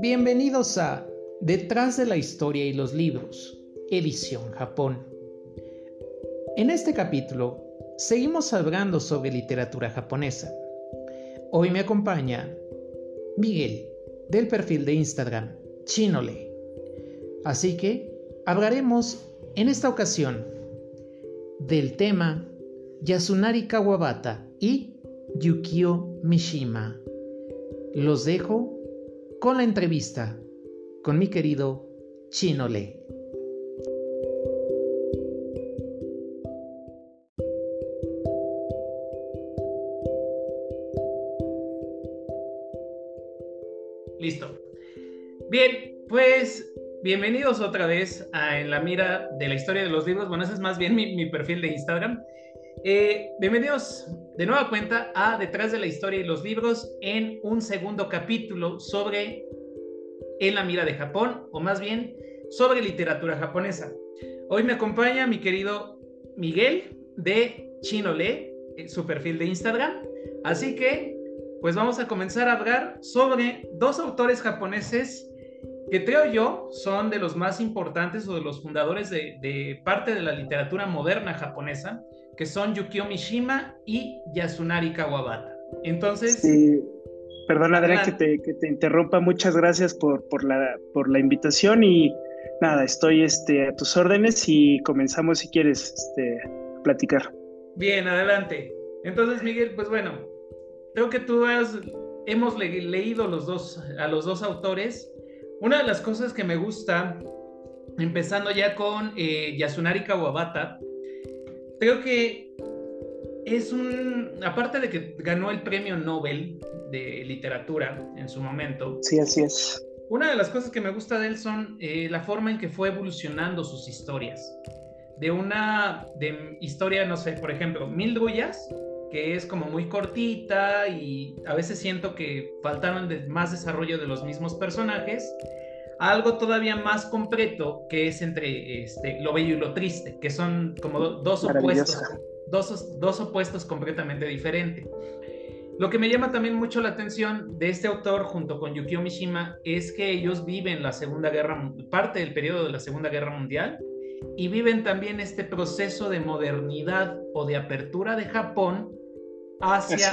Bienvenidos a Detrás de la historia y los libros, edición Japón. En este capítulo seguimos hablando sobre literatura japonesa. Hoy me acompaña Miguel, del perfil de Instagram Chinole. Así que hablaremos en esta ocasión del tema Yasunari Kawabata y Yukio Mishima. Los dejo con la entrevista con mi querido Chinole. Listo. Bien, pues bienvenidos otra vez a En la Mira de la Historia de los Libros. Bueno, ese es más bien mi, perfil de Instagram. Eh, bienvenidos de nueva cuenta a Detrás de la Historia y los Libros en un segundo capítulo sobre En la Mira de Japón, o más bien sobre literatura japonesa. Hoy me acompaña mi querido Miguel de Chinole, eh, su perfil de Instagram. Así que, pues vamos a comenzar a hablar sobre dos autores japoneses que creo yo son de los más importantes o de los fundadores de, de parte de la literatura moderna japonesa que son Yukio Mishima y Yasunari Kawabata. Entonces... Sí. Perdona, Adrián, que te, que te, interrumpa. Muchas gracias por, por, la, por la invitación y nada, estoy este, a tus órdenes y comenzamos si quieres este, platicar. Bien, adelante. Entonces, Miguel, pues bueno, creo que tú has, hemos leído los dos, a los dos autores. Una de las cosas que me gusta, empezando ya con eh, Yasunari Kawabata, creo que es un, aparte de que ganó el premio Nobel de literatura en su momento. Sí, así es. Una de las cosas que me gusta de él son eh, la forma en que fue evolucionando sus historias. De una de historia, no sé, por ejemplo, Mil Drullas, que es como muy cortita y a veces siento que faltaron de más desarrollo de los mismos personajes algo todavía más completo que es entre este, lo bello y lo triste, que son como dos opuestos, dos, dos opuestos completamente diferentes. Lo que me llama también mucho la atención de este autor junto con Yukio Mishima es que ellos viven la Segunda Guerra, parte del periodo de la Segunda Guerra Mundial y viven también este proceso de modernidad o de apertura de Japón hacia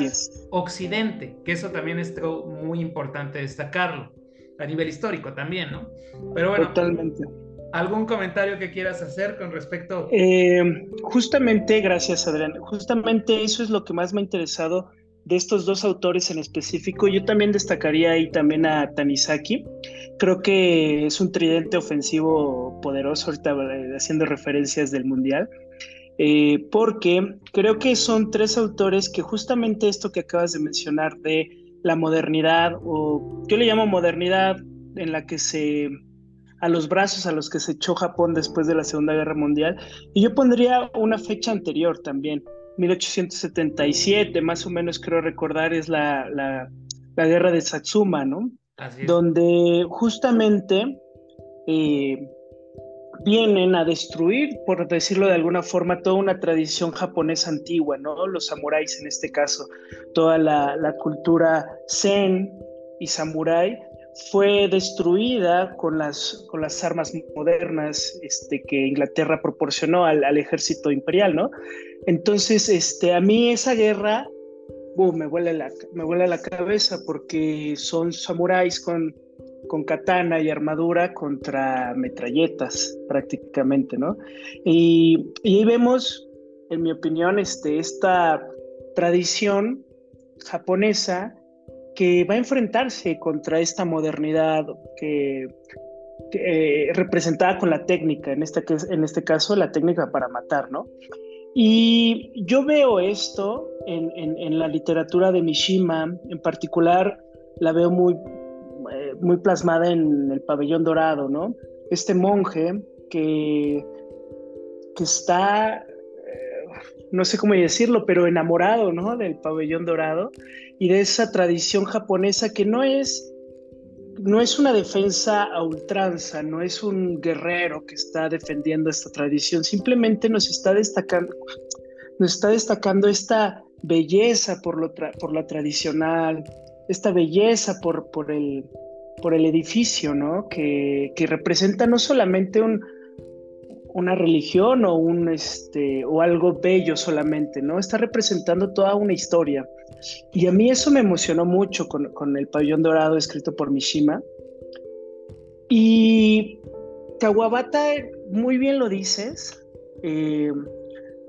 Occidente, que eso también es muy importante destacarlo a nivel histórico también, ¿no? Pero bueno. Totalmente. ¿Algún comentario que quieras hacer con respecto? Eh, justamente, gracias Adrián, justamente eso es lo que más me ha interesado de estos dos autores en específico. Yo también destacaría ahí también a Tanizaki. Creo que es un tridente ofensivo poderoso, ahorita eh, haciendo referencias del Mundial. Eh, porque creo que son tres autores que justamente esto que acabas de mencionar de la modernidad, o yo le llamo modernidad en la que se, a los brazos a los que se echó Japón después de la Segunda Guerra Mundial, y yo pondría una fecha anterior también, 1877, más o menos creo recordar, es la, la, guerra de Satsuma, ¿no? Donde justamente eh, vienen a destruir, por decirlo de alguna forma, toda una tradición japonesa antigua, ¿no? Los samuráis en este caso, toda la, cultura zen y samurái fue destruida con las, con las armas modernas este, que Inglaterra proporcionó al, ejército imperial, ¿no? Entonces, este, a mí esa guerra me, vuela la, me vuela la cabeza porque son samuráis con con katana y armadura contra metralletas prácticamente, ¿no? Y, ahí vemos, en mi opinión, este, esta tradición japonesa que va a enfrentarse contra esta modernidad que, eh, representada con la técnica, en este, en este caso la técnica para matar, ¿no? Y yo veo esto en, en la literatura de Mishima, en particular la veo muy, eh, muy plasmada en el pabellón dorado, ¿no? Este monje que, que está, eh, no sé cómo decirlo, pero enamorado, ¿no? Del pabellón dorado y de esa tradición japonesa que no es, no es una defensa a ultranza, no es un guerrero que está defendiendo esta tradición, simplemente nos está destacando, nos está destacando esta belleza por, lo por la tradicional, esta belleza por, por, el, por el edificio, ¿no? Que, que representa no solamente un, una religión o un este o algo bello solamente, ¿no? Está representando toda una historia. Y a mí eso me emocionó mucho con, el pabellón dorado escrito por Mishima. Y Kawabata, muy bien lo dices. Eh,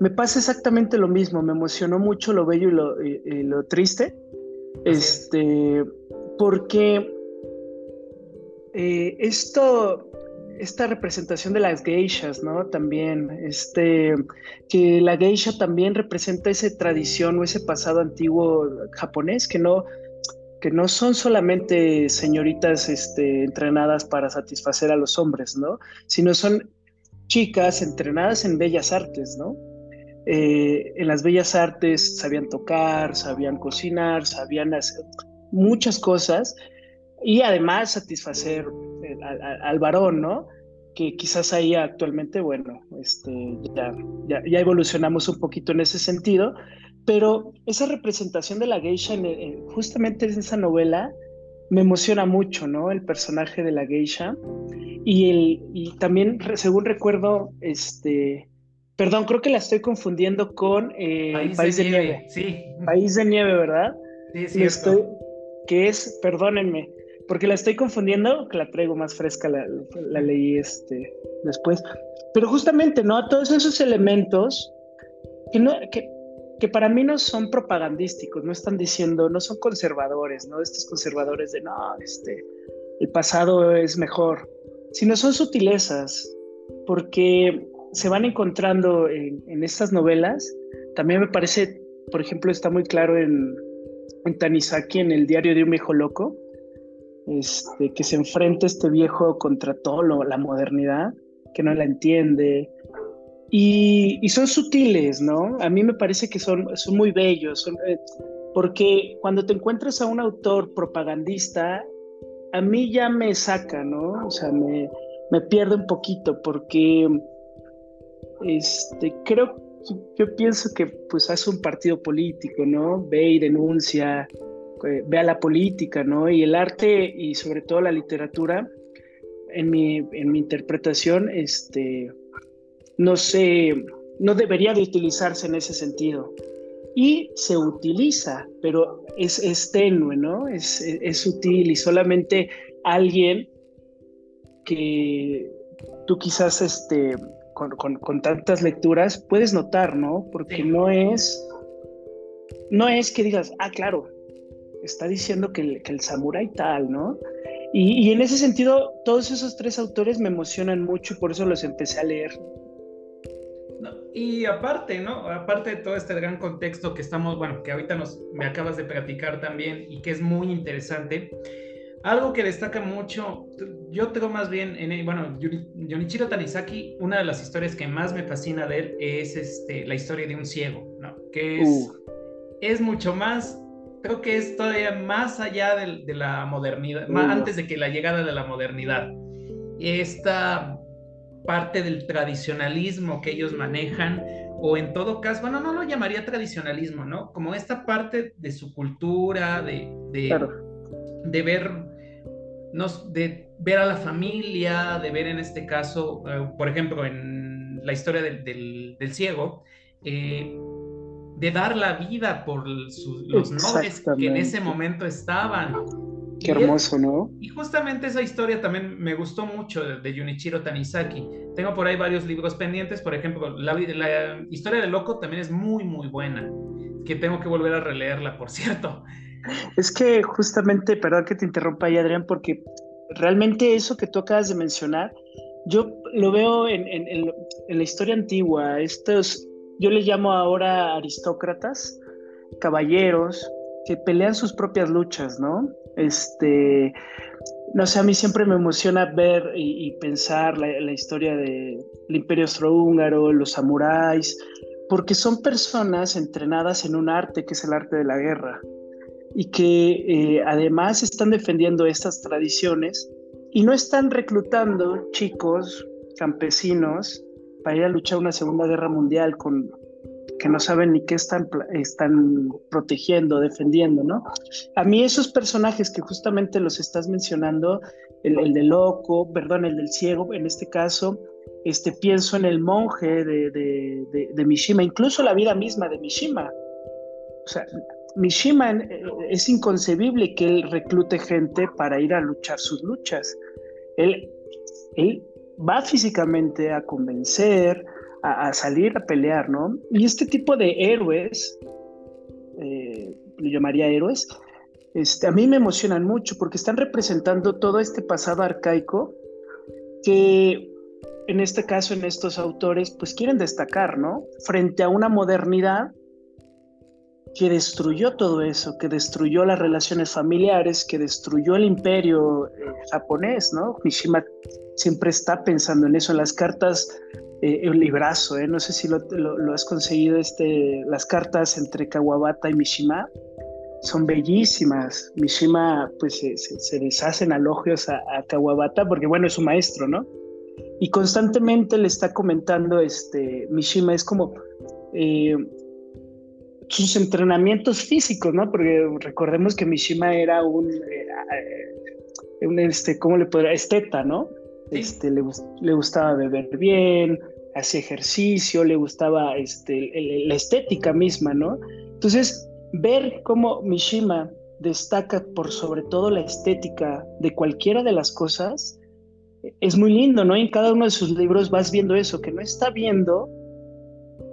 me pasa exactamente lo mismo. Me emocionó mucho lo bello y lo, triste. Este, porque eh, esto esta representación de las geishas, ¿no? También, este, que la geisha también representa esa tradición o ese pasado antiguo japonés que no, que no son solamente señoritas este, entrenadas para satisfacer a los hombres, ¿no? Sino son chicas entrenadas en bellas artes, ¿no? Eh, en las bellas artes sabían tocar, sabían cocinar, sabían hacer muchas cosas y además satisfacer al, varón, ¿no? Que quizás ahí actualmente, bueno, este, ya, ya, evolucionamos un poquito en ese sentido, pero esa representación de la geisha justamente en esa novela me emociona mucho, ¿no? El personaje de la geisha y, el, y también, según recuerdo, este, perdón, creo que la estoy confundiendo con eh, País, de, nieve. Sí. País de Nieve, ¿verdad? Sí, sí. Estoy, que es, perdónenme, porque la estoy confundiendo, que la traigo más fresca, la, leí este, después. Pero justamente, ¿no? Todos esos elementos que, no, que, que para mí no son propagandísticos, no están diciendo, no son conservadores, ¿no? Estos conservadores de, no, este, el pasado es mejor, sino son sutilezas, porque se van encontrando en, estas novelas. También me parece, por ejemplo, está muy claro en, en Tanizaki, en el diario de un viejo loco, este, que se enfrenta este viejo contra todo la modernidad, que no la entiende. Y, son sutiles, ¿no? A mí me parece que son, son muy bellos, eh, porque cuando te encuentras a un autor propagandista, a mí ya me saca, ¿no? O sea, me, me pierde un poquito, porque este, creo, yo pienso que pues hace un partido político, ¿no? Ve y denuncia, eh, vea la política, ¿no? Y el arte y sobre todo la literatura, en mi, en mi interpretación, este, no sé, no debería de utilizarse en ese sentido. Y se utiliza, pero es, es tenue, ¿no? Es, es, sutil y solamente alguien que tú quizás este, con, con, tantas lecturas puedes notar, ¿no? Porque no es, no es que digas, ah, claro, está diciendo que el, que samurái tal, ¿no? Y, en ese sentido, todos esos tres autores me emocionan mucho y por eso los empecé a leer. y aparte, ¿no? Aparte de todo este gran contexto que estamos, bueno, que ahorita nos, me acabas de platicar también y que es muy interesante, algo que destaca mucho, yo tengo más bien, en, bueno, Yonichiro Tanizaki, una de las historias que más me fascina de él es este, la historia de un ciego, ¿no? Que es, uh. es mucho más creo que es todavía más allá de, la modernidad, más antes de que la llegada de la modernidad. Esta parte del tradicionalismo que ellos manejan, o en todo caso, bueno, no lo llamaría tradicionalismo, ¿no? Como esta parte de su cultura, de, de, ver, de ver a la familia, de ver en este caso, eh, por ejemplo, en la historia del, del, ciego, eh, de dar la vida por los nobles que en ese momento estaban. Qué hermoso, ¿no? Y justamente esa historia también me gustó mucho de, Junichiro Tanizaki. Tengo por ahí varios libros pendientes, por ejemplo, la, la, historia del loco también es muy, muy buena, que tengo que volver a releerla, por cierto. Es que justamente, perdón que te interrumpa ahí, Adrián, porque realmente eso que tú acabas de mencionar, yo lo veo en, la historia antigua, estos yo les llamo ahora aristócratas, caballeros, que pelean sus propias luchas, ¿no? Este, no sé, a mí siempre me emociona ver y, pensar la, historia del Imperio Austrohúngaro, los samuráis, porque son personas entrenadas en un arte que es el arte de la guerra y que eh, además están defendiendo estas tradiciones y no están reclutando chicos campesinos para ir a luchar una Segunda Guerra Mundial con, que no saben ni qué están, están protegiendo, defendiendo, ¿no? A mí esos personajes que justamente los estás mencionando, el, el de loco, perdón, el del ciego, en este caso, este, pienso en el monje de, de, de, Mishima, incluso la vida misma de Mishima. O sea, Mishima eh, es inconcebible que él reclute gente para ir a luchar sus luchas. Él, él va físicamente a convencer, a, salir a pelear, ¿no? Y este tipo de héroes, eh, le llamaría héroes, este, a mí me emocionan mucho porque están representando todo este pasado arcaico que en este caso, en estos autores, pues quieren destacar, ¿no? Frente a una modernidad que destruyó todo eso, que destruyó las relaciones familiares, que destruyó el imperio eh, japonés, ¿no? Mishima siempre está pensando en eso, en las cartas, eh, el librazo, ¿eh? No sé si lo, has conseguido, este, las cartas entre Kawabata y Mishima son bellísimas. Mishima, pues, se, deshace en elogios a, a Kawabata porque, bueno, es su maestro, ¿no? y constantemente le está comentando este Mishima, es como eh, sus entrenamientos físicos, ¿no? Porque recordemos que Mishima era un, eh, un este, ¿cómo le podría? Esteta, ¿no? Este, le, le, gustaba beber bien, hacía ejercicio, le gustaba este, la estética misma, ¿no? Entonces, ver cómo Mishima destaca por sobre todo la estética de cualquiera de las cosas, es muy lindo, ¿no? En cada uno de sus libros vas viendo eso, que no está viendo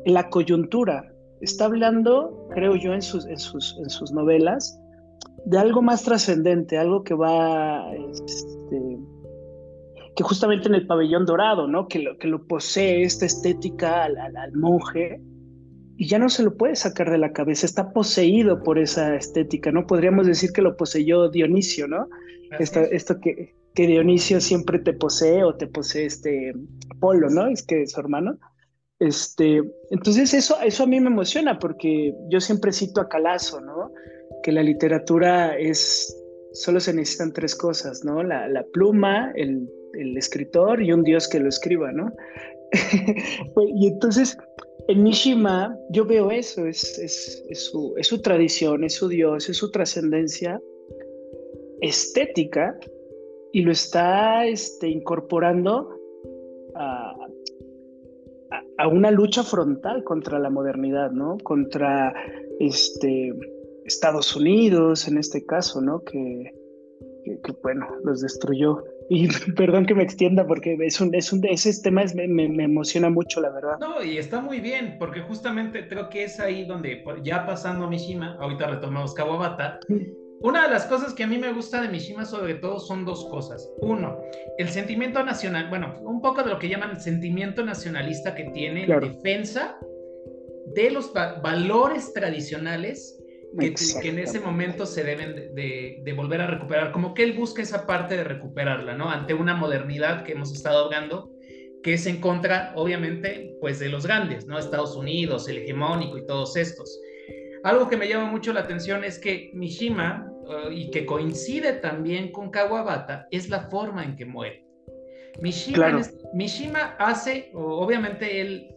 la coyuntura, está hablando, creo yo, en sus, en sus, en sus novelas, de algo más trascendente, algo que va, este, que justamente en el pabellón dorado, ¿no? Que lo, que lo posee esta estética al, monje y ya no se lo puede sacar de la cabeza, está poseído por esa estética, ¿no? Podríamos decir que lo poseyó Dionisio, ¿no? esto que, que Dionisio siempre te posee o te posee este Polo, ¿no? Es que es su hermano. Este, entonces eso, eso a mí me emociona porque yo siempre cito a Calazo, ¿no? Que la literatura es, solo se necesitan tres cosas, ¿no? La, pluma, el, escritor y un dios que lo escriba, ¿no? y entonces en Mishima yo veo eso, es su tradición, es su dios, es su trascendencia estética y lo está este, incorporando a, una lucha frontal contra la modernidad, ¿no? Contra este, Estados Unidos, en este caso, ¿no? Que, bueno, los destruyó. Y perdón que me extienda porque es un, es un, ese tema me, me, emociona mucho, la verdad. No, y está muy bien, porque justamente creo que es ahí donde, ya pasando a Mishima, ahorita retomamos Kawabata, una de las cosas que a mí me gusta de Mishima sobre todo son dos cosas. Uno, el sentimiento nacional, bueno, un poco de lo que llaman el sentimiento nacionalista que tiene en defensa de los valores tradicionales que, en ese momento se deben de, volver a recuperar. Como que él busca esa parte de recuperarla, ¿no? Ante una modernidad que hemos estado hablando, que es en contra, obviamente, pues de los grandes, ¿no? Estados Unidos, el hegemónico y todos estos. Algo que me llama mucho la atención es que Mishima, uh, y que coincide también con Kawabata, es la forma en que muere. Mishima, Mishima hace, obviamente él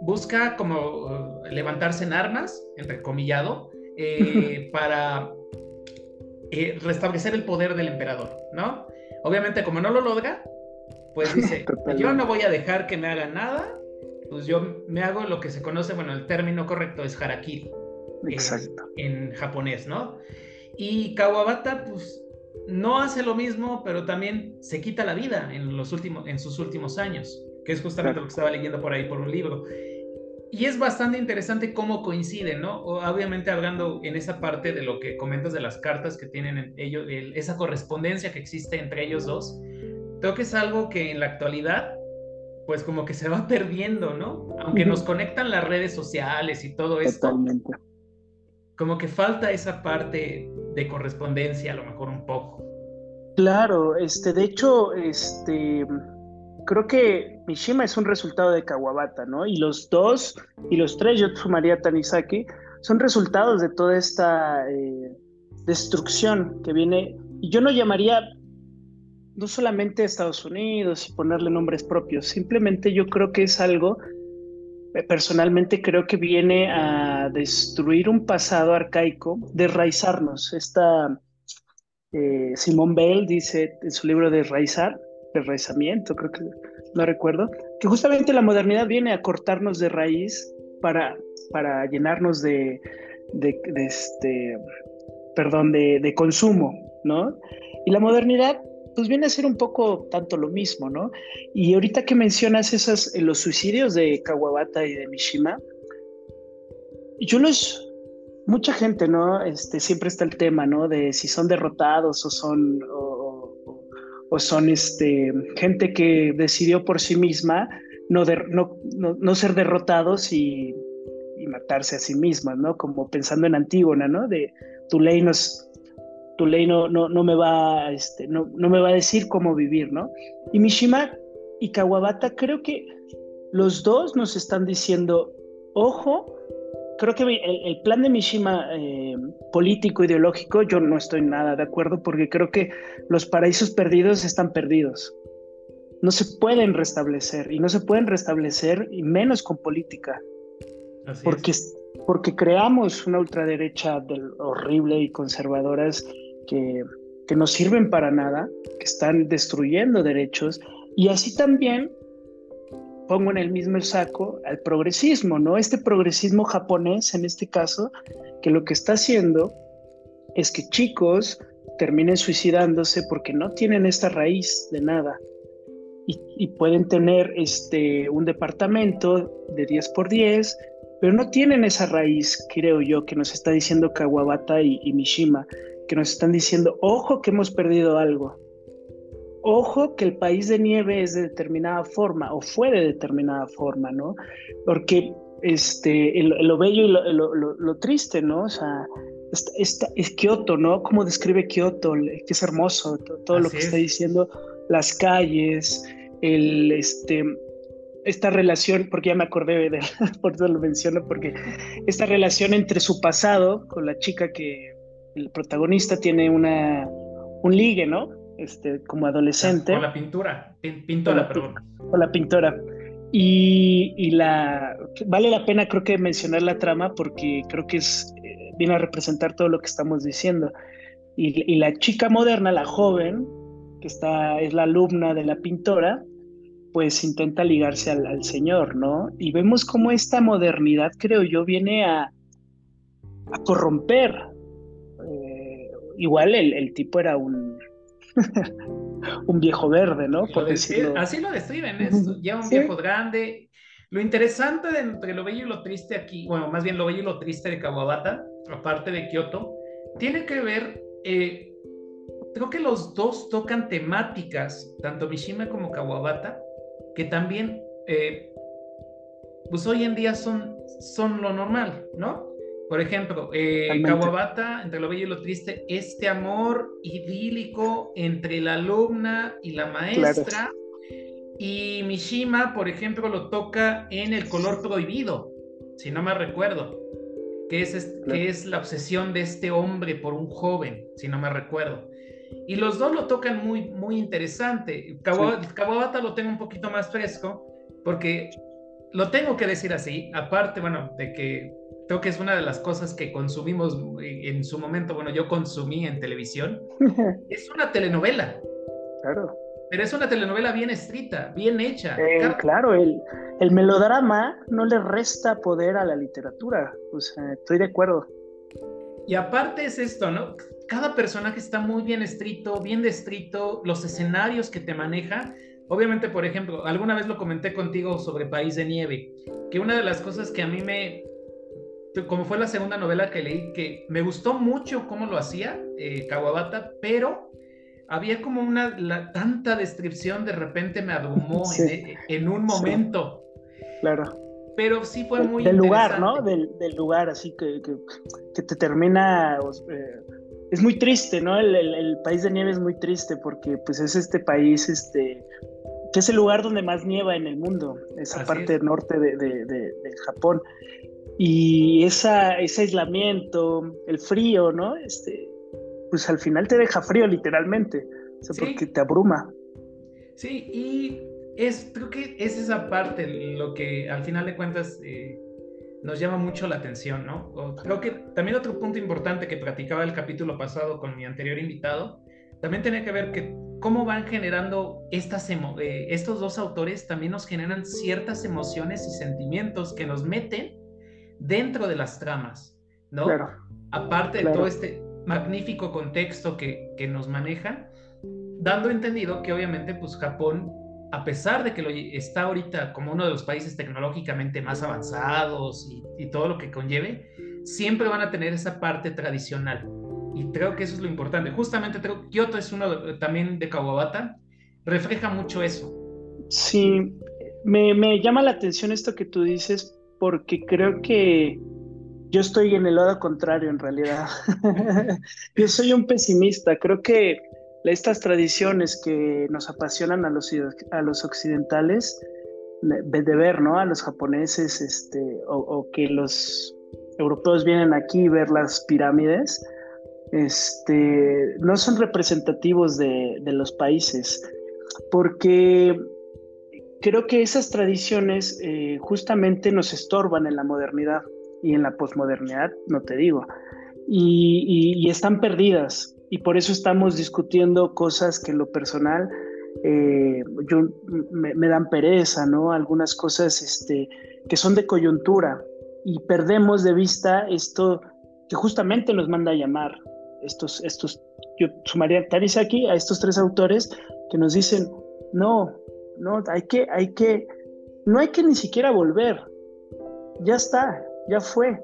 busca como uh, levantarse en armas, entrecomillado, eh, para eh, restablecer el poder del emperador, ¿no? Obviamente como no lo logra, pues dice, yo no voy a dejar que me haga nada, pues yo me hago lo que se conoce, bueno, el término correcto es harakiri. Exacto. En, japonés, ¿no? Y Kawabata, pues, no hace lo mismo, pero también se quita la vida en, los últimos, en sus últimos años, que es justamente lo que estaba leyendo por ahí por un libro. Y es bastante interesante cómo coinciden, ¿no? Obviamente hablando en esa parte de lo que comentas de las cartas que tienen ellos, esa correspondencia que existe entre ellos dos, creo que es algo que en la actualidad, pues como que se va perdiendo, ¿no? Aunque nos conectan las redes sociales y todo esto. Totalmente como que falta esa parte de correspondencia, a lo mejor un poco. Claro, este, de hecho, este, creo que Mishima es un resultado de Kawabata, ¿no? Y los dos, y los tres, yo sumaría Tanizaki, son resultados de toda esta eh, destrucción que viene, yo no llamaría no solamente a Estados Unidos y ponerle nombres propios, simplemente yo creo que es algo personalmente creo que viene a destruir un pasado arcaico, desraizarnos. Esta eh, Simón Bell dice en su libro de raizar, de raizamiento, creo que no recuerdo, que justamente la modernidad viene a cortarnos de raíz para, para llenarnos de, de, este, perdón, de, de consumo, ¿no? Y la modernidad pues viene a ser un poco tanto lo mismo, ¿no? Y ahorita que mencionas esos, los suicidios de Kawabata y de Mishima, yo los, mucha gente, ¿no? Este, siempre está el tema, ¿no? De si son derrotados o son, o, son este, gente que decidió por sí misma no, no, no, ser derrotados y, y, matarse a sí mismas, ¿no? Como pensando en Antígona, ¿no? De tu ley nos tu ley no, no, no, me va, este, no, no me va a decir cómo vivir, ¿no? Y Mishima y Kawabata creo que los dos nos están diciendo, ojo, creo que el, plan de Mishima eh, político, ideológico, yo no estoy nada de acuerdo porque creo que los paraísos perdidos están perdidos. No se pueden restablecer y no se pueden restablecer y menos con política. porque, porque creamos una ultraderecha del, horrible y conservadoras que, que no sirven para nada, que están destruyendo derechos, y así también pongo en el mismo saco al progresismo, ¿no? Este progresismo japonés, en este caso, que lo que está haciendo es que chicos terminen suicidándose porque no tienen esta raíz de nada. Y, pueden tener este, un departamento de 10 por 10, pero no tienen esa raíz, creo yo, que nos está diciendo Kawabata y Mishima, que nos están diciendo, ojo que hemos perdido algo. Ojo que el país de nieve es de determinada forma o fue de determinada forma, ¿no? Porque este, lo bello y lo, triste, ¿no? O sea, esta, es Kioto, ¿no? ¿Cómo describe Kioto? Que es hermoso, todo, lo que está diciendo, las calles, el, este, esta relación, porque ya me acordé de, por eso lo menciono, porque esta relación entre su pasado con la chica que el protagonista tiene una, un ligue, ¿no? Este, como adolescente. Con la pintura, pintora, perdón. Con la pintora. Y, y, la vale la pena creo que mencionar la trama porque creo que es eh, viene a representar todo lo que estamos diciendo. Y, y, la chica moderna, la joven, que está, es la alumna de la pintora, pues intenta ligarse al, al señor, ¿no? Y vemos cómo esta modernidad, creo yo, viene a, a corromper igual el, tipo era un, un viejo verde, ¿no? Así lo describen, es ya un viejo grande. Lo interesante de entre lo bello y lo triste aquí, bueno, más bien lo bello y lo triste de Kawabata, aparte de Kioto, tiene que ver, eh, creo que los dos tocan temáticas, tanto Mishima como Kawabata, que también, eh, pues hoy en día son, son lo normal, ¿no? Por ejemplo, eh, Kawabata, entre lo bello y lo triste, este amor idílico entre la alumna y la maestra. Y Mishima, por ejemplo, lo toca en El color prohibido, si no me recuerdo, que es, que es la obsesión de este hombre por un joven, si no me recuerdo. Y los dos lo tocan muy, muy interesante. Kawabata lo tengo un poquito más fresco, porque lo tengo que decir así, aparte, bueno, de que creo que es una de las cosas que consumimos en su momento, bueno, yo consumí en televisión, es una telenovela. Claro. Pero es una telenovela bien escrita, bien hecha. Eh, claro, el, el, melodrama no le resta poder a la literatura, o sea, estoy de acuerdo. Y aparte es esto, ¿no? Cada personaje está muy bien escrito, bien descrito, los escenarios que te maneja Obviamente, por ejemplo, alguna vez lo comenté contigo sobre País de Nieve, que una de las cosas que a mí me, como fue la segunda novela que leí, que me gustó mucho cómo lo hacía eh, Kawabata, pero había como una tanta descripción de repente me abrumó en, un momento. Claro. Pero sí fue muy Del lugar, ¿no? Del, lugar, así que, que, te termina... Eh, es muy triste, ¿no? El, el, país de nieve es muy triste porque pues es este país este, que es el lugar donde más nieva en el mundo, esa parte norte de, Japón. Y esa, ese aislamiento, el frío, ¿no? Este, pues al final te deja frío literalmente, o sea, porque te abruma. Sí, y es, creo que es esa parte lo que al final de cuentas eh, nos llama mucho la atención, ¿no? creo que también otro punto importante que platicaba el capítulo pasado con mi anterior invitado, también tenía que ver que cómo van generando estas eh, estos dos autores, también nos generan ciertas emociones y sentimientos que nos meten dentro de las tramas, ¿no? Claro. Aparte de todo este magnífico contexto que, que nos manejan, dando entendido que obviamente pues Japón a pesar de que lo, está ahorita como uno de los países tecnológicamente más avanzados y, todo lo que conlleve, siempre van a tener esa parte tradicional. Y creo que eso es lo importante. Justamente creo, Kyoto es uno también de Kawabata, refleja mucho eso. Sí, me, me llama la atención esto que tú dices porque creo que yo estoy en el lado contrario en realidad. yo soy un pesimista, creo que estas tradiciones que nos apasionan a los, a los occidentales, de, ver, ¿no? A los japoneses, este, o, que los europeos vienen aquí a ver las pirámides, este, no son representativos de, los países, porque creo que esas tradiciones eh, justamente nos estorban en la modernidad y en la posmodernidad, no te digo, y están perdidas y por eso estamos discutiendo cosas que en lo personal eh, yo, me, dan pereza, ¿no? Algunas cosas este, que son de coyuntura y perdemos de vista esto que justamente nos manda a llamar estos, estos yo sumaría aquí a estos tres autores que nos dicen, no, no, hay que, hay que, no hay que ni siquiera volver, ya está, ya fue,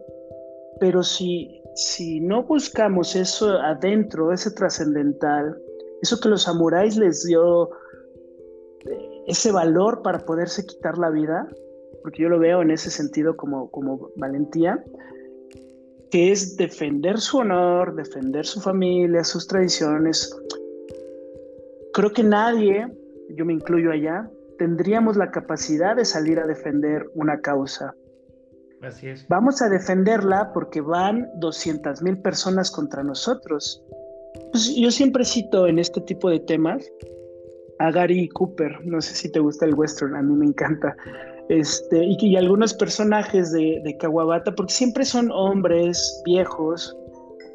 pero si si no buscamos eso adentro, ese trascendental, eso que los samuráis les dio eh, ese valor para poderse quitar la vida, porque yo lo veo en ese sentido como, como valentía, que es defender su honor, defender su familia, sus tradiciones. Creo que nadie, yo me incluyo allá, tendríamos la capacidad de salir a defender una causa. Así es. Vamos a defenderla porque van 200 mil personas contra nosotros. Pues yo siempre cito en este tipo de temas a Gary Cooper, no sé si te gusta el western, a mí me encanta, este, y, algunos personajes de, de, Kawabata, porque siempre son hombres viejos,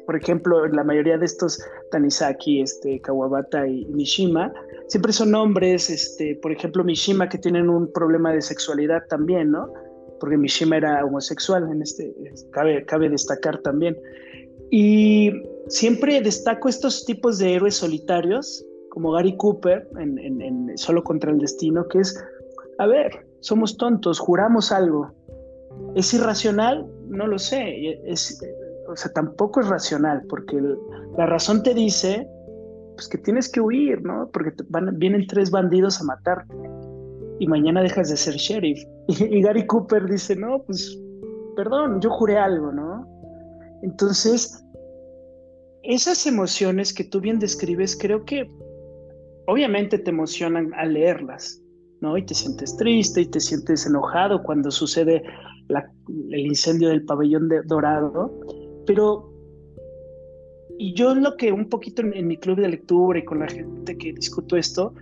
por ejemplo, la mayoría de estos Tanizaki, este, Kawabata y Mishima, siempre son hombres, este, por ejemplo, Mishima, que tienen un problema de sexualidad también, ¿no? porque Mishima era homosexual, en este, cabe, cabe destacar también. Y siempre destaco estos tipos de héroes solitarios, como Gary Cooper en, Solo contra el Destino, que es, a ver, somos tontos, juramos algo. ¿Es irracional? No lo sé. Es, o sea, tampoco es racional, porque la razón te dice pues, que tienes que huir, ¿no? Porque van, vienen tres bandidos a matarte y mañana dejas de ser sheriff. Y, Gary Cooper dice, no, pues, perdón, yo juré algo, ¿no? Entonces, esas emociones que tú bien describes, creo que obviamente te emocionan al leerlas, ¿no? Y te sientes triste y te sientes enojado cuando sucede el incendio del pabellón dorado, pero y yo lo que un poquito en, mi club de lectura y con la gente que discuto esto,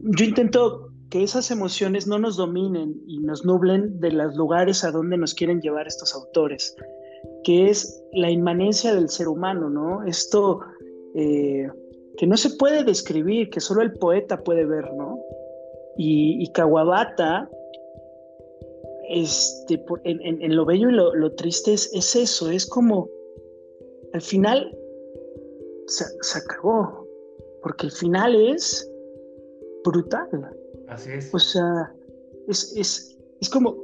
yo intento que esas emociones no nos dominen y nos nublen de los lugares a donde nos quieren llevar estos autores, que es la inmanencia del ser humano, ¿no? Esto eh, que no se puede describir, que solo el poeta puede ver, ¿no? Y, Kawabata, este, en, lo bello y lo, triste es, eso, es como, al final se, se acabó, porque el final es brutal. Así es. O sea, es, es, es como,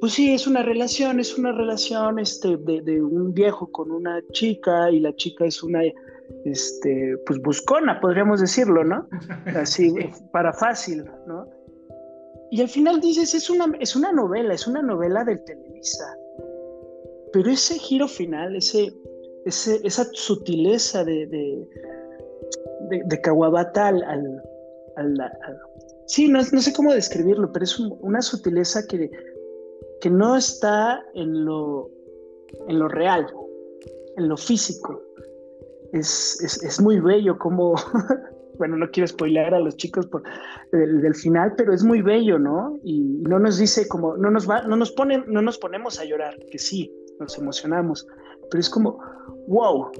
pues sí, es una relación, es una relación este, de, un viejo con una chica y la chica es una, este, pues buscona, podríamos decirlo, ¿no? Así, para fácil, ¿no? Y al final dices, es una, es una novela, es una novela del Televisa. Pero ese giro final, ese, esa sutileza de, de, Kawabata al, sí, no, sé cómo describirlo, pero es una sutileza que, que no está en lo, en lo real, en lo físico. Es, muy bello como bueno, no quiero spoilear a los chicos por del, final, pero es muy bello, ¿no? Y no nos dice como, no nos va, no nos ponen, no nos ponemos a llorar, que sí, nos emocionamos, pero es como, wow,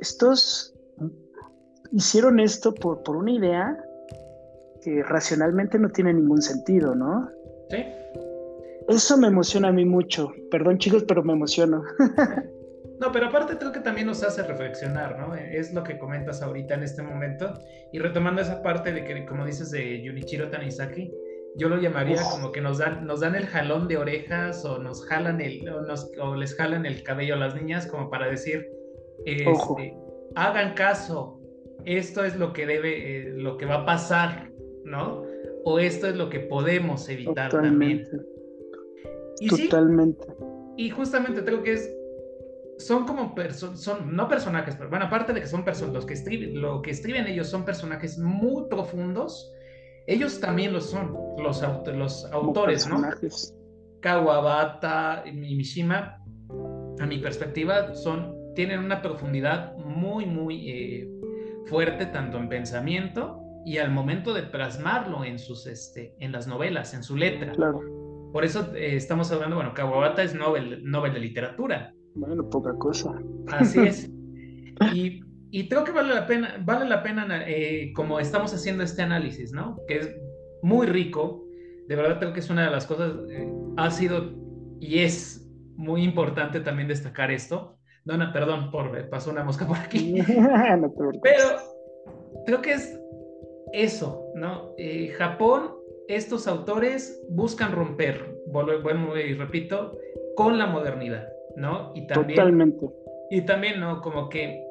estos hicieron esto por, por una idea que racionalmente no tiene ningún sentido, ¿no? Sí. Eso me emociona a mí mucho. Perdón, chicos, pero me emociono. No, pero aparte creo que también nos hace reflexionar, ¿no? Es lo que comentas ahorita en este momento. Y retomando esa parte de que, como dices, de Junichiro Tanizaki, yo lo llamaría como que nos dan, nos dan el jalón de orejas o nos jalan el, o, les jalan el cabello a las niñas como para decir, este, hagan caso, esto es lo que debe, eh, lo que va a pasar, ¿no? O esto es lo que podemos evitar también. Y Totalmente. y justamente creo que es son como personas, son no personajes, pero bueno, aparte de que son personas, los que escriben, lo que escriben ellos son personajes muy profundos, ellos también lo son, los, los autores, ¿no? Kawabata y Mishima, a mi perspectiva, son, tienen una profundidad muy, muy eh, fuerte, tanto en pensamiento y al momento de plasmarlo en sus, este, en las novelas, en su letra. Claro. Por eso eh, estamos hablando, bueno, Kawabata es Nobel, Nobel de literatura. Bueno, poca cosa. Así es. Y, y creo que vale la pena, vale la pena eh, como estamos haciendo este análisis, ¿no? Que es muy rico. De verdad creo que es una de las cosas, eh, ha sido y es muy importante también destacar esto. Dona, perdón, por eh, pasó una mosca por aquí. Pero creo que es eso, ¿no? Japón, estos autores buscan romper, bueno, y repito, con la modernidad. ¿No? Y también, Totalmente. Y también, ¿no? Como que,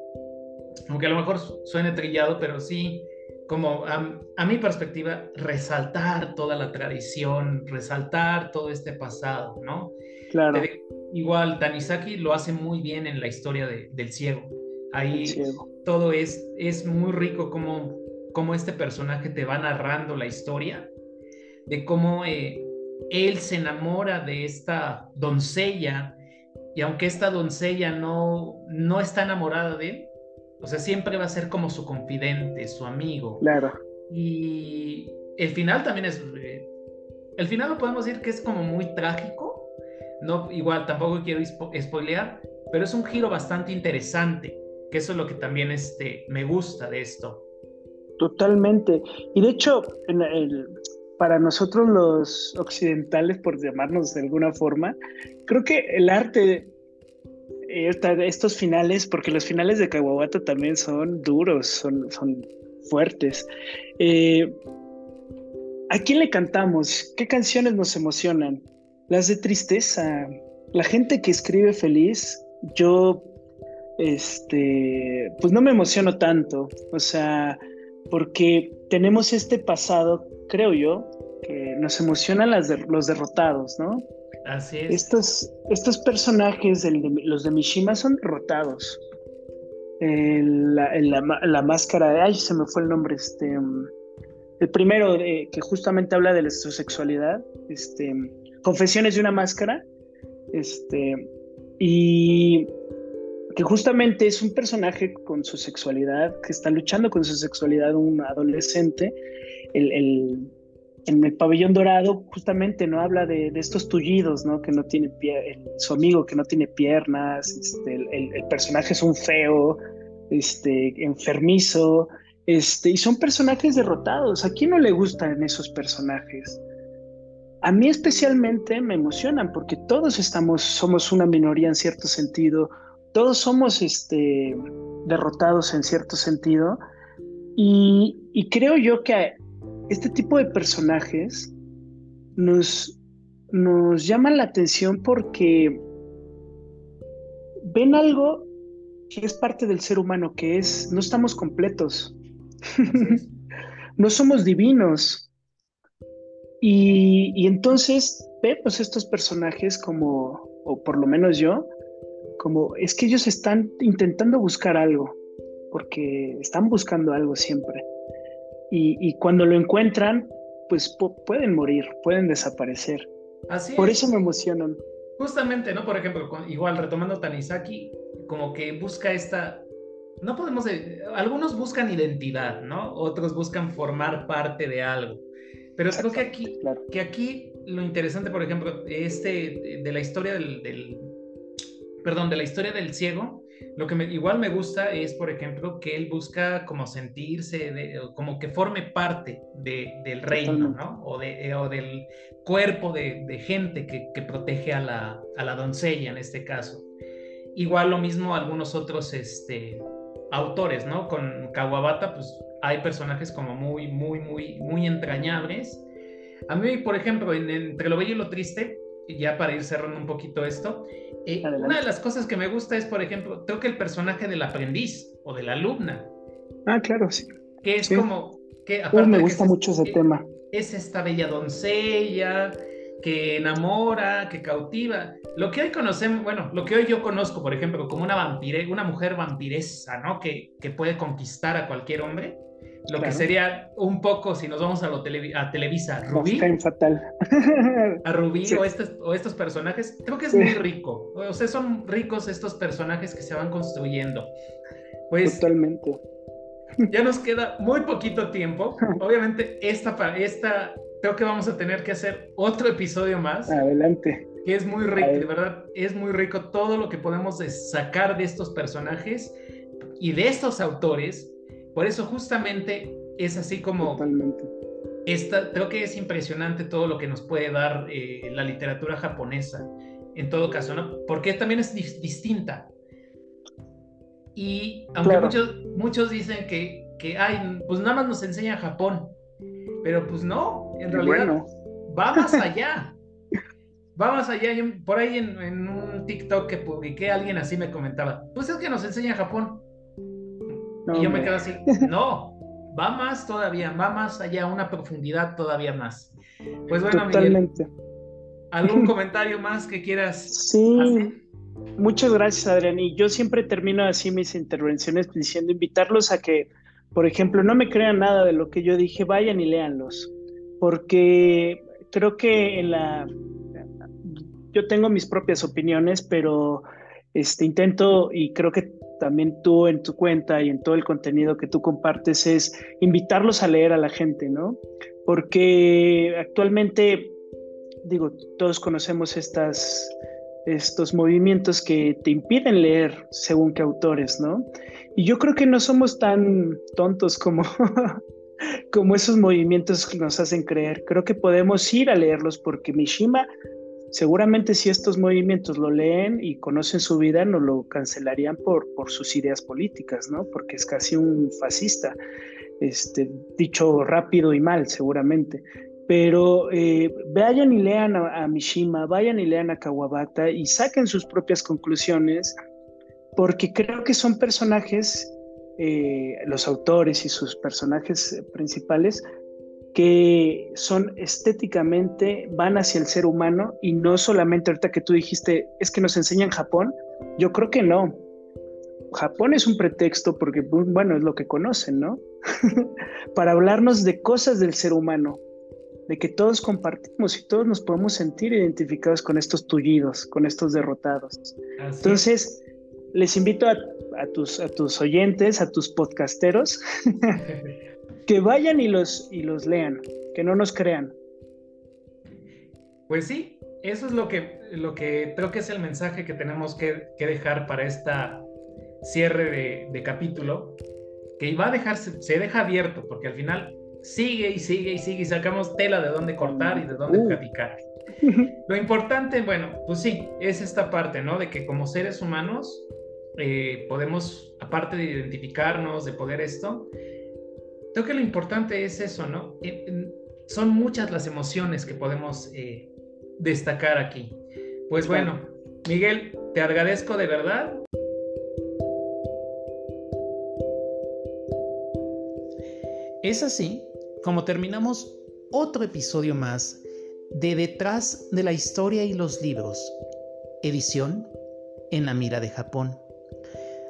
aunque a lo mejor suene trillado, pero sí, como a, mi perspectiva, resaltar toda la tradición, resaltar todo este pasado, ¿no? Claro. igual, Tanizaki lo hace muy bien en la historia del ciego. Ahí todo es, es muy rico como, como este personaje te va narrando la historia de cómo eh, él se enamora de esta doncella y aunque esta doncella no, no está enamorada de él, o sea, siempre va a ser como su confidente, su amigo. Claro. Y el final también es... Eh, el final lo podemos decir que es como muy trágico. No, igual tampoco quiero spoilear, pero es un giro bastante interesante, que eso es lo que también este, me gusta de esto. Totalmente. Y de hecho, en el, para nosotros los occidentales, por llamarnos de alguna forma, creo que el arte, eh, estos finales, porque los finales de Kawabata también son duros, son, son fuertes. Eh, ¿A quién le cantamos? ¿Qué canciones nos emocionan? Las de tristeza. La gente que escribe feliz, yo, este, pues no me emociono tanto. O sea, porque tenemos este pasado creo yo, que nos emocionan las los derrotados, ¿no? Así es. Estos, estos personajes, los de Mishima, son derrotados. la, máscara de, ay, se me fue el nombre, este, el primero que justamente habla de su sexualidad, este, Confesiones de una máscara, este, y que justamente es un personaje con su sexualidad, que está luchando con su sexualidad, un adolescente, el, en el pabellón dorado justamente no habla de, estos tullidos, ¿no? Que no tiene pie, su amigo que no tiene piernas, este, el, personaje es un feo, este, enfermizo, este, y son personajes derrotados. ¿A quién no le gustan esos personajes? A mí especialmente me emocionan porque todos estamos, somos una minoría en cierto sentido, todos somos este, derrotados en cierto sentido, y, y creo yo que este tipo de personajes nos, nos llaman la atención porque ven algo que es parte del ser humano, que es, no estamos completos, no somos divinos. Y, y, entonces vemos estos personajes como, o por lo menos yo, como es que ellos están intentando buscar algo, porque están buscando algo siempre y, cuando lo encuentran, pues pueden morir, pueden desaparecer. Así Por eso me emocionan. Justamente, ¿no? Por ejemplo, igual retomando Tanizaki, como que busca esta, no podemos, algunos buscan identidad, ¿no? Otros buscan formar parte de algo. Pero creo que aquí, que aquí lo interesante, por ejemplo, este, de la historia del, perdón, de la historia del ciego, lo que igual me gusta es, por ejemplo, que él busca como sentirse, como que forme parte del reino, ¿no? O, de, o del cuerpo de, gente que, que, protege a la, a la doncella en este caso. Igual lo mismo algunos otros este, autores, ¿no? Con Kawabata, pues hay personajes como muy, muy, muy, muy entrañables. A mí, por ejemplo, Entre lo bello y lo triste, ya para ir cerrando un poquito esto, eh, una de las cosas que me gusta es, por ejemplo, creo que el personaje del aprendiz o de la alumna. Ah, claro, sí. Que es como... Que, aparte me gusta mucho ese tema. Es esta bella doncella que enamora, que cautiva. Lo que hoy conocemos, bueno, lo que hoy yo conozco, por ejemplo, como una vampire, una mujer vampiresa, ¿no? Que, que puede conquistar a cualquier hombre. Lo que sería un poco, si nos vamos a, lo a Televisa, Rubí. fatal. a Rubí o, estos, o estos personajes, creo que es muy rico. O sea, son ricos estos personajes que se van construyendo. Pues, Totalmente. Ya nos queda muy poquito tiempo. Obviamente, esta, esta creo que vamos a tener que hacer otro episodio más. Adelante. Que es muy rico, de verdad, es muy rico todo lo que podemos sacar de estos personajes y de estos autores. Por eso justamente es así como... Totalmente. Esta, creo que es impresionante todo lo que nos puede dar eh, la literatura japonesa, en todo caso, ¿no? Porque también es distinta. Y aunque muchos, muchos dicen que, que, ay, pues nada más nos enseña Japón, pero pues no, en realidad va más allá. va más allá. por ahí en, un TikTok que publiqué, alguien así me comentaba, pues es que nos enseña Japón. Y yo me quedo así, no, va más todavía, va más allá, una profundidad todavía más. Pues bueno, Totalmente. ¿algún comentario más que quieras sí. Muchas gracias, Adrián. Y yo siempre termino así mis intervenciones diciendo invitarlos a que por ejemplo, no me crean nada de lo que yo dije, vayan y léanlos, porque creo que en la... Yo tengo mis propias opiniones, pero este, intento y creo que también tú en tu cuenta y en todo el contenido que tú compartes es invitarlos a leer a la gente, ¿no? Porque actualmente, digo, todos conocemos estas, estos movimientos que te impiden leer según qué autores, ¿no? Y yo creo que no somos tan tontos como, como esos movimientos que nos hacen creer. Creo que podemos ir a leerlos porque Mishima, seguramente si estos movimientos lo leen y conocen su vida, no lo cancelarían por, sus ideas políticas, ¿no? Porque es casi un fascista, este, dicho rápido y mal, seguramente. Pero eh, vayan y lean a, a Mishima, vayan y lean a Kawabata y saquen sus propias conclusiones porque creo que son personajes, eh, los autores y sus personajes principales, que son estéticamente, van hacia el ser humano y no solamente ahorita que tú dijiste, es que nos enseñan Japón, yo creo que no. Japón es un pretexto porque, bueno, es lo que conocen, ¿no? Para hablarnos de cosas del ser humano, de que todos compartimos y todos nos podemos sentir identificados con estos tullidos, con estos derrotados. Entonces, les invito a, tus, a tus oyentes, a tus podcasteros, que vayan y los, y los lean, que no nos crean. Pues sí, eso es lo que, lo que creo que es el mensaje que tenemos que, dejar para esta cierre de, capítulo, que va a dejarse, se deja abierto, porque al final sigue y sigue y sigue y sacamos tela de dónde cortar y de dónde uh. platicar. Lo importante, bueno, pues sí, es esta parte, ¿no? De que como seres humanos eh, podemos, aparte de identificarnos, de poder esto, creo que lo importante es eso, ¿no? son muchas las emociones que podemos eh, destacar aquí. Pues bueno, Miguel, te agradezco de verdad. Es así como terminamos otro episodio más de Detrás de la Historia y los Libros, edición en la mira de Japón.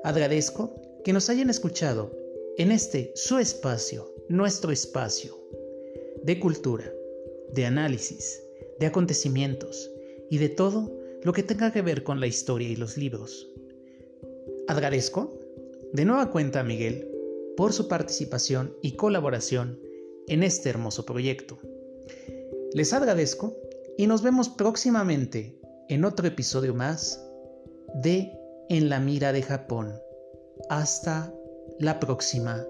Agradezco que nos hayan escuchado en este su espacio, nuestro espacio, de cultura, de análisis, de acontecimientos y de todo lo que tenga que ver con la historia y los libros. Agradezco de nueva cuenta a Miguel por su participación y colaboración en este hermoso proyecto. Les agradezco y nos vemos próximamente en otro episodio más de En la mira de Japón. Hasta la próxima.